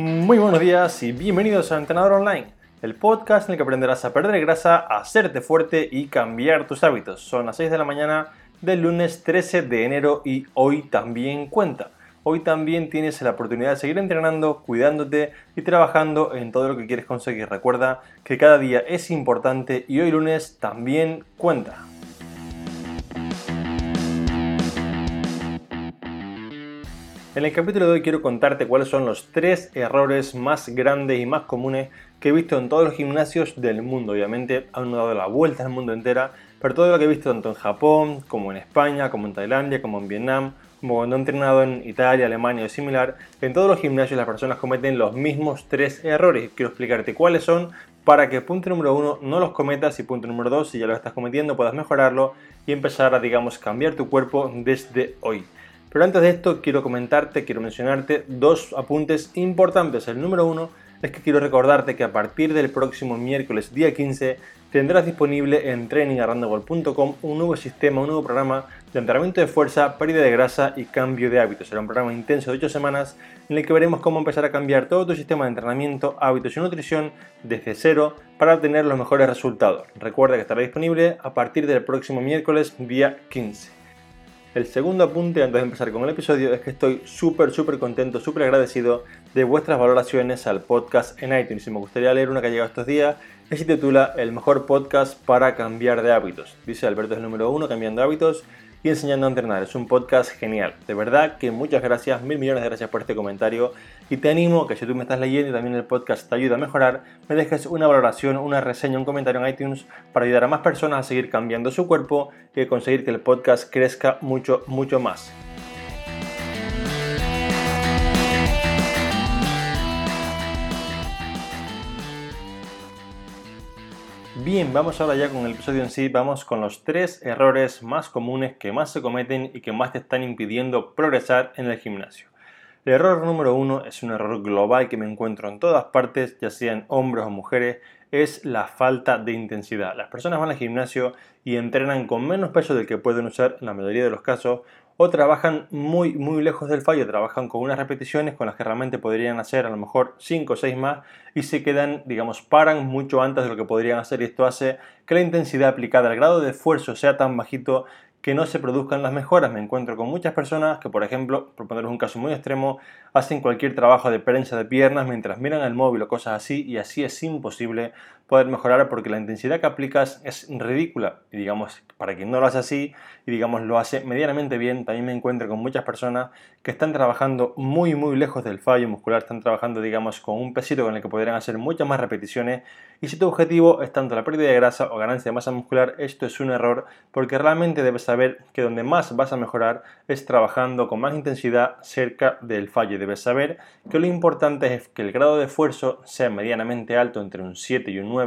Muy buenos días y bienvenidos a Entrenador Online, el podcast en el que aprenderás a perder grasa, a hacerte fuerte y cambiar tus hábitos. Son las 6 de la mañana del lunes 13 de enero y hoy también cuenta. Hoy también tienes la oportunidad de seguir entrenando, cuidándote y trabajando en todo lo que quieres conseguir. Recuerda que cada día es importante y hoy lunes también cuenta. En el capítulo de hoy quiero contarte cuáles son los tres errores más grandes y más comunes que he visto en todos los gimnasios del mundo. Obviamente han dado la vuelta al mundo entera, pero todo lo que he visto tanto en Japón, como en España, como en Tailandia, como en Vietnam, como cuando he entrenado en Italia, Alemania o similar, en todos los gimnasios las personas cometen los mismos tres errores. Quiero explicarte cuáles son para que punto número uno no los cometas y punto número dos, si ya lo estás cometiendo, puedas mejorarlo y empezar a, digamos, cambiar tu cuerpo desde hoy. Pero antes de esto quiero comentarte, quiero mencionarte dos apuntes importantes. El número uno es que quiero recordarte que a partir del próximo miércoles día 15 tendrás disponible en trainingarrandable.com un nuevo sistema, un nuevo programa de entrenamiento de fuerza, pérdida de grasa y cambio de hábitos. Será un programa intenso de 8 semanas en el que veremos cómo empezar a cambiar todo tu sistema de entrenamiento, hábitos y nutrición desde cero para obtener los mejores resultados. Recuerda que estará disponible a partir del próximo miércoles día 15. El segundo apunte antes de empezar con el episodio es que estoy súper, súper contento, súper agradecido de vuestras valoraciones al podcast en iTunes. Y me gustaría leer una que ha llegado estos días y se titula El mejor podcast para cambiar de hábitos. Dice Alberto es el número uno, cambiando hábitos y enseñando a entrenar. Es un podcast genial. De verdad que muchas gracias, mil millones de gracias por este comentario. Y te animo que si tú me estás leyendo y también el podcast te ayuda a mejorar, me dejes una valoración, una reseña, un comentario en iTunes para ayudar a más personas a seguir cambiando su cuerpo y conseguir que el podcast crezca mucho, mucho más. Bien, vamos ahora ya con el episodio en sí, vamos con los tres errores más comunes que más se cometen y que más te están impidiendo progresar en el gimnasio. El error número uno es un error global que me encuentro en todas partes, ya sean hombres o mujeres, es la falta de intensidad. Las personas van al gimnasio y entrenan con menos peso del que pueden usar en la mayoría de los casos o trabajan muy muy lejos del fallo, trabajan con unas repeticiones con las que realmente podrían hacer a lo mejor 5 o 6 más y se quedan, digamos, paran mucho antes de lo que podrían hacer y esto hace que la intensidad aplicada al grado de esfuerzo sea tan bajito que no se produzcan las mejoras. Me encuentro con muchas personas que, por ejemplo, por ponerles un caso muy extremo, hacen cualquier trabajo de prensa de piernas mientras miran el móvil o cosas así y así es imposible poder mejorar porque la intensidad que aplicas es ridícula. Y digamos, para quien no lo hace así y digamos lo hace medianamente bien, también me encuentro con muchas personas que están trabajando muy muy lejos del fallo muscular, están trabajando digamos con un pesito con el que podrían hacer muchas más repeticiones y si tu objetivo es tanto la pérdida de grasa o ganancia de masa muscular, esto es un error porque realmente debes saber que donde más vas a mejorar es trabajando con más intensidad cerca del fallo. Debes saber que lo importante es que el grado de esfuerzo sea medianamente alto entre un 7 y un 9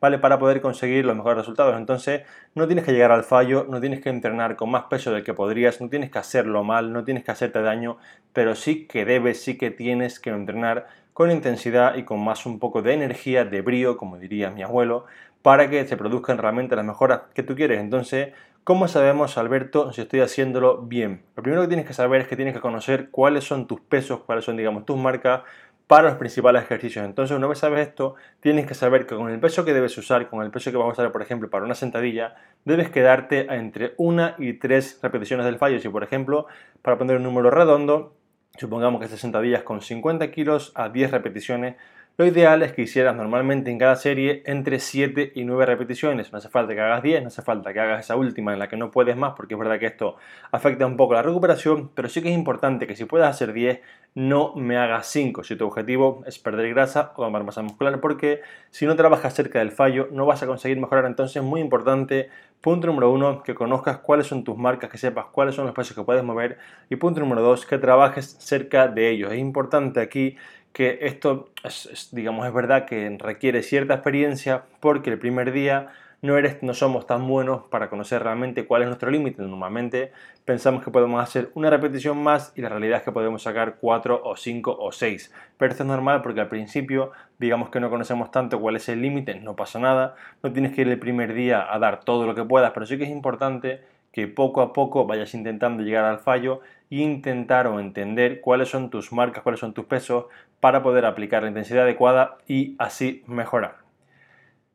¿vale? Para poder conseguir los mejores resultados. Entonces, no tienes que llegar al fallo, no tienes que entrenar con más peso del que podrías, no tienes que hacerlo mal, no tienes que hacerte daño, pero sí que debes, sí que tienes que entrenar con intensidad y con más un poco de energía, de brío, como diría mi abuelo, para que se produzcan realmente las mejoras que tú quieres. Entonces, ¿cómo sabemos, Alberto, si estoy haciéndolo bien? Lo primero que tienes que saber es que tienes que conocer cuáles son tus pesos, cuáles son, digamos, tus marcas, para los principales ejercicios. Entonces, una vez sabes esto, tienes que saber que con el peso que debes usar, con el peso que vamos a usar, por ejemplo, para una sentadilla, debes quedarte entre una y tres repeticiones del fallo. Si, por ejemplo, para poner un número redondo, supongamos que estas sentadillas con 50 kilos a 10 repeticiones, lo ideal es que hicieras normalmente en cada serie entre 7 y 9 repeticiones. No hace falta que hagas 10, no hace falta que hagas esa última en la que no puedes más, porque es verdad que esto afecta un poco la recuperación, pero sí que es importante que si puedes hacer 10, no me hagas 5. Si tu objetivo es perder grasa o ganar masa muscular, porque si no trabajas cerca del fallo, no vas a conseguir mejorar. Entonces, es muy importante, punto número uno, que conozcas cuáles son tus marcas, que sepas cuáles son los pasos que puedes mover. Y punto número dos, que trabajes cerca de ellos. Es importante aquí que esto, es, digamos, es verdad que requiere cierta experiencia porque el primer día no, eres, no somos tan buenos para conocer realmente cuál es nuestro límite. Normalmente pensamos que podemos hacer una repetición más y la realidad es que podemos sacar 4 o 5 o 6. Pero esto es normal porque al principio digamos que no conocemos tanto cuál es el límite, no pasa nada, no tienes que ir el primer día a dar todo lo que puedas, pero sí que es importante que poco a poco vayas intentando llegar al fallo e intentar o entender cuáles son tus marcas, cuáles son tus pesos para poder aplicar la intensidad adecuada y así mejorar.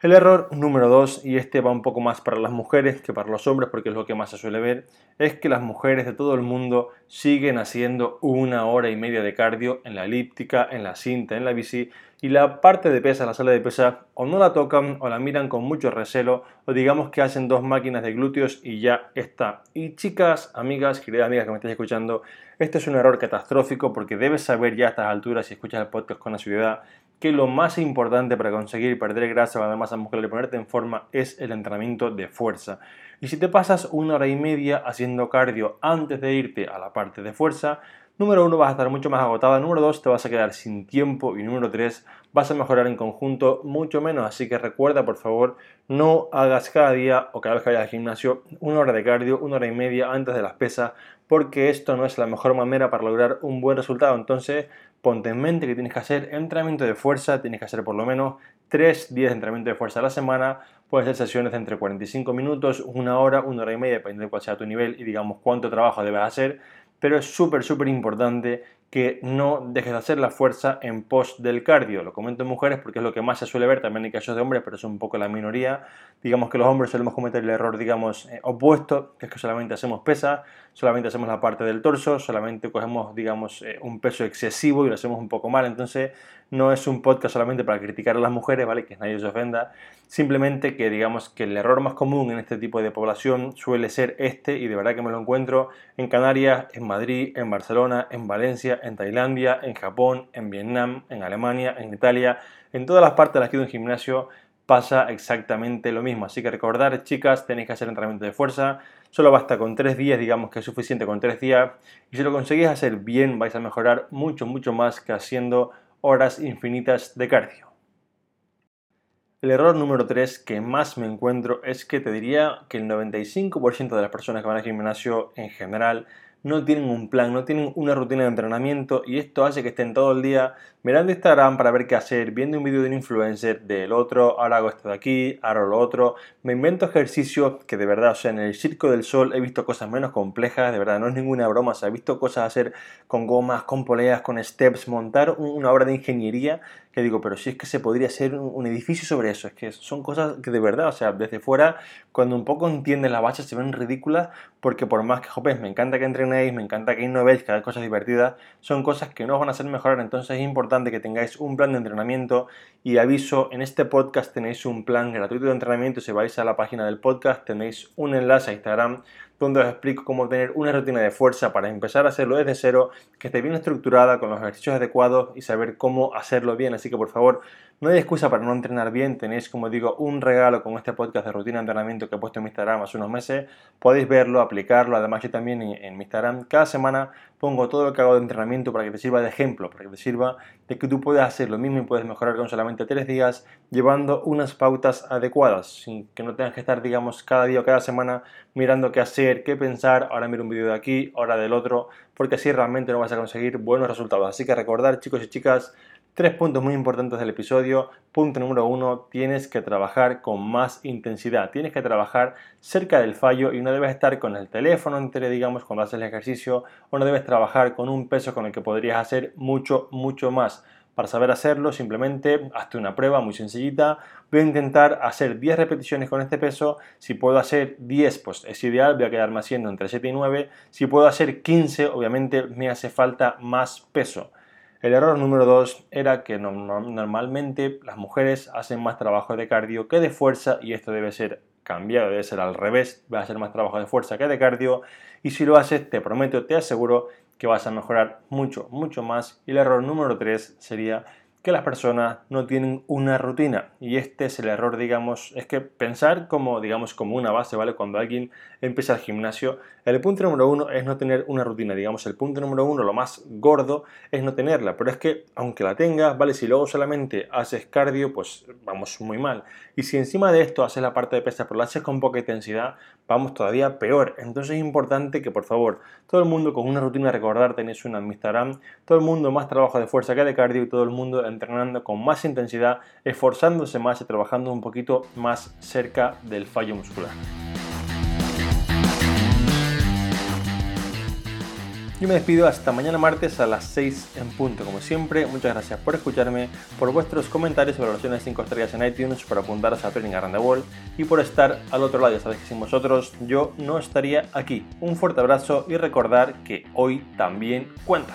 El error número 2, y este va un poco más para las mujeres que para los hombres porque es lo que más se suele ver, es que las mujeres de todo el mundo siguen haciendo una hora y media de cardio en la elíptica, en la cinta, en la bici y la parte de pesa, la sala de pesa, o no la tocan o la miran con mucho recelo o digamos que hacen dos máquinas de glúteos y ya está. Y chicas, amigas, queridas amigas que me estáis escuchando, este es un error catastrófico porque debes saber ya a estas alturas si escuchas el podcast con asiduidad que lo más importante para conseguir perder grasa ganar masa muscular y ponerte en forma es el entrenamiento de fuerza. Y si te pasas una hora y media haciendo cardio antes de irte a la parte de fuerza, número uno vas a estar mucho más agotada, número dos te vas a quedar sin tiempo y número tres vas a mejorar en conjunto mucho menos. Así que recuerda por favor no hagas cada día o cada vez que vayas al gimnasio una hora de cardio, una hora y media antes de las pesas porque esto no es la mejor manera para lograr un buen resultado. Entonces ponte en mente que tienes que hacer entrenamiento de fuerza, tienes que hacer por lo menos 3 días de entrenamiento de fuerza a la semana, puedes hacer sesiones de entre 45 minutos, una hora, una hora y media, dependiendo de cuál sea tu nivel y digamos cuánto trabajo debes hacer, pero es súper, súper importante que no dejes de hacer la fuerza en pos del cardio. Lo comento en mujeres porque es lo que más se suele ver, también hay casos de hombres, pero es un poco la minoría. Digamos que los hombres solemos cometer el error, digamos, eh, opuesto, que es que solamente hacemos pesa, solamente hacemos la parte del torso, solamente cogemos, digamos, eh, un peso excesivo y lo hacemos un poco mal. Entonces, no es un podcast solamente para criticar a las mujeres, ¿vale? Que nadie se ofenda. Simplemente que digamos que el error más común en este tipo de población suele ser este y de verdad que me lo encuentro en Canarias, en Madrid, en Barcelona, en Valencia, en Tailandia, en Japón, en Vietnam, en Alemania, en Italia, en todas las partes de las que hay un gimnasio pasa exactamente lo mismo. Así que recordar, chicas, tenéis que hacer entrenamiento de fuerza. Solo basta con tres días, digamos que es suficiente con tres días. Y si lo conseguís hacer bien, vais a mejorar mucho, mucho más que haciendo horas infinitas de cardio. El error número 3 que más me encuentro es que te diría que el 95% de las personas que van al gimnasio en general no tienen un plan, no tienen una rutina de entrenamiento y esto hace que estén todo el día mirando Instagram para ver qué hacer, viendo un vídeo de un influencer del otro, ahora hago esto de aquí, ahora lo otro, me invento ejercicios que de verdad, o sea, en el Circo del Sol he visto cosas menos complejas, de verdad, no es ninguna broma, o sea, he visto cosas hacer con gomas, con poleas, con steps, montar una obra de ingeniería digo, pero si es que se podría hacer un, edificio sobre eso, es que son cosas que de verdad, o sea, desde fuera, cuando un poco entiendes las bases se ven ridículas, porque por más que, jopes, me encanta que entrenéis, me encanta que innovéis, que hagáis cosas divertidas, son cosas que no os van a hacer mejorar, entonces es importante que tengáis un plan de entrenamiento y aviso, en este podcast tenéis un plan gratuito de entrenamiento, si vais a la página del podcast tenéis un enlace a Instagram donde os explico cómo tener una rutina de fuerza para empezar a hacerlo desde cero, que esté bien estructurada, con los ejercicios adecuados y saber cómo hacerlo bien. Así que por favor, no hay excusa para no entrenar bien. Tenéis, como digo, un regalo con este podcast de rutina de entrenamiento que he puesto en mi Instagram hace unos meses. Podéis verlo, aplicarlo. Además, yo también en mi Instagram cada semana pongo todo lo que hago de entrenamiento para que te sirva de ejemplo, para que te sirva de que tú puedas hacer lo mismo y puedes mejorar con solamente tres días, llevando unas pautas adecuadas, sin que no tengas que estar, digamos, cada día o cada semana mirando qué hacer, qué pensar, ahora miro un vídeo de aquí, ahora del otro, porque así realmente no vas a conseguir buenos resultados. Así que recordar, chicos y chicas, Tres puntos muy importantes del episodio. Punto número uno, tienes que trabajar con más intensidad. Tienes que trabajar cerca del fallo y no debes estar con el teléfono entre, digamos, cuando haces el ejercicio o no debes trabajar con un peso con el que podrías hacer mucho, mucho más. Para saber hacerlo, simplemente hazte una prueba muy sencillita. Voy a intentar hacer 10 repeticiones con este peso. Si puedo hacer 10, pues es ideal. Voy a quedarme haciendo entre 7 y 9. Si puedo hacer 15, obviamente me hace falta más peso. El error número dos era que normalmente las mujeres hacen más trabajo de cardio que de fuerza y esto debe ser cambiado, debe ser al revés, va a hacer más trabajo de fuerza que de cardio y si lo haces te prometo, te aseguro que vas a mejorar mucho, mucho más. Y el error número tres sería que las personas no tienen una rutina. Y este es el error digamos es que pensar como digamos como una base vale cuando alguien empieza el gimnasio el punto número uno es no tener una rutina digamos. El punto número uno lo más gordo es no tenerla. Pero es que aunque la tengas vale si luego solamente haces cardio pues vamos muy mal. Y si encima de esto haces la parte de pesas pero la haces con poca intensidad vamos todavía peor. Entonces es importante que por favor todo el mundo con una rutina recordar tenéis una Instagram todo el mundo más trabajo de fuerza que de cardio y todo el mundo entrenando con más intensidad, esforzándose más y trabajando un poquito más cerca del fallo muscular. Yo me despido hasta mañana martes a las 6 en punto. Como siempre, muchas gracias por escucharme, por vuestros comentarios y valoraciones 5 estrellas en iTunes, por apuntaros a Training Around the Wall y por estar al otro lado. Ya sabéis que sin vosotros yo no estaría aquí. Un fuerte abrazo y recordar que hoy también cuenta.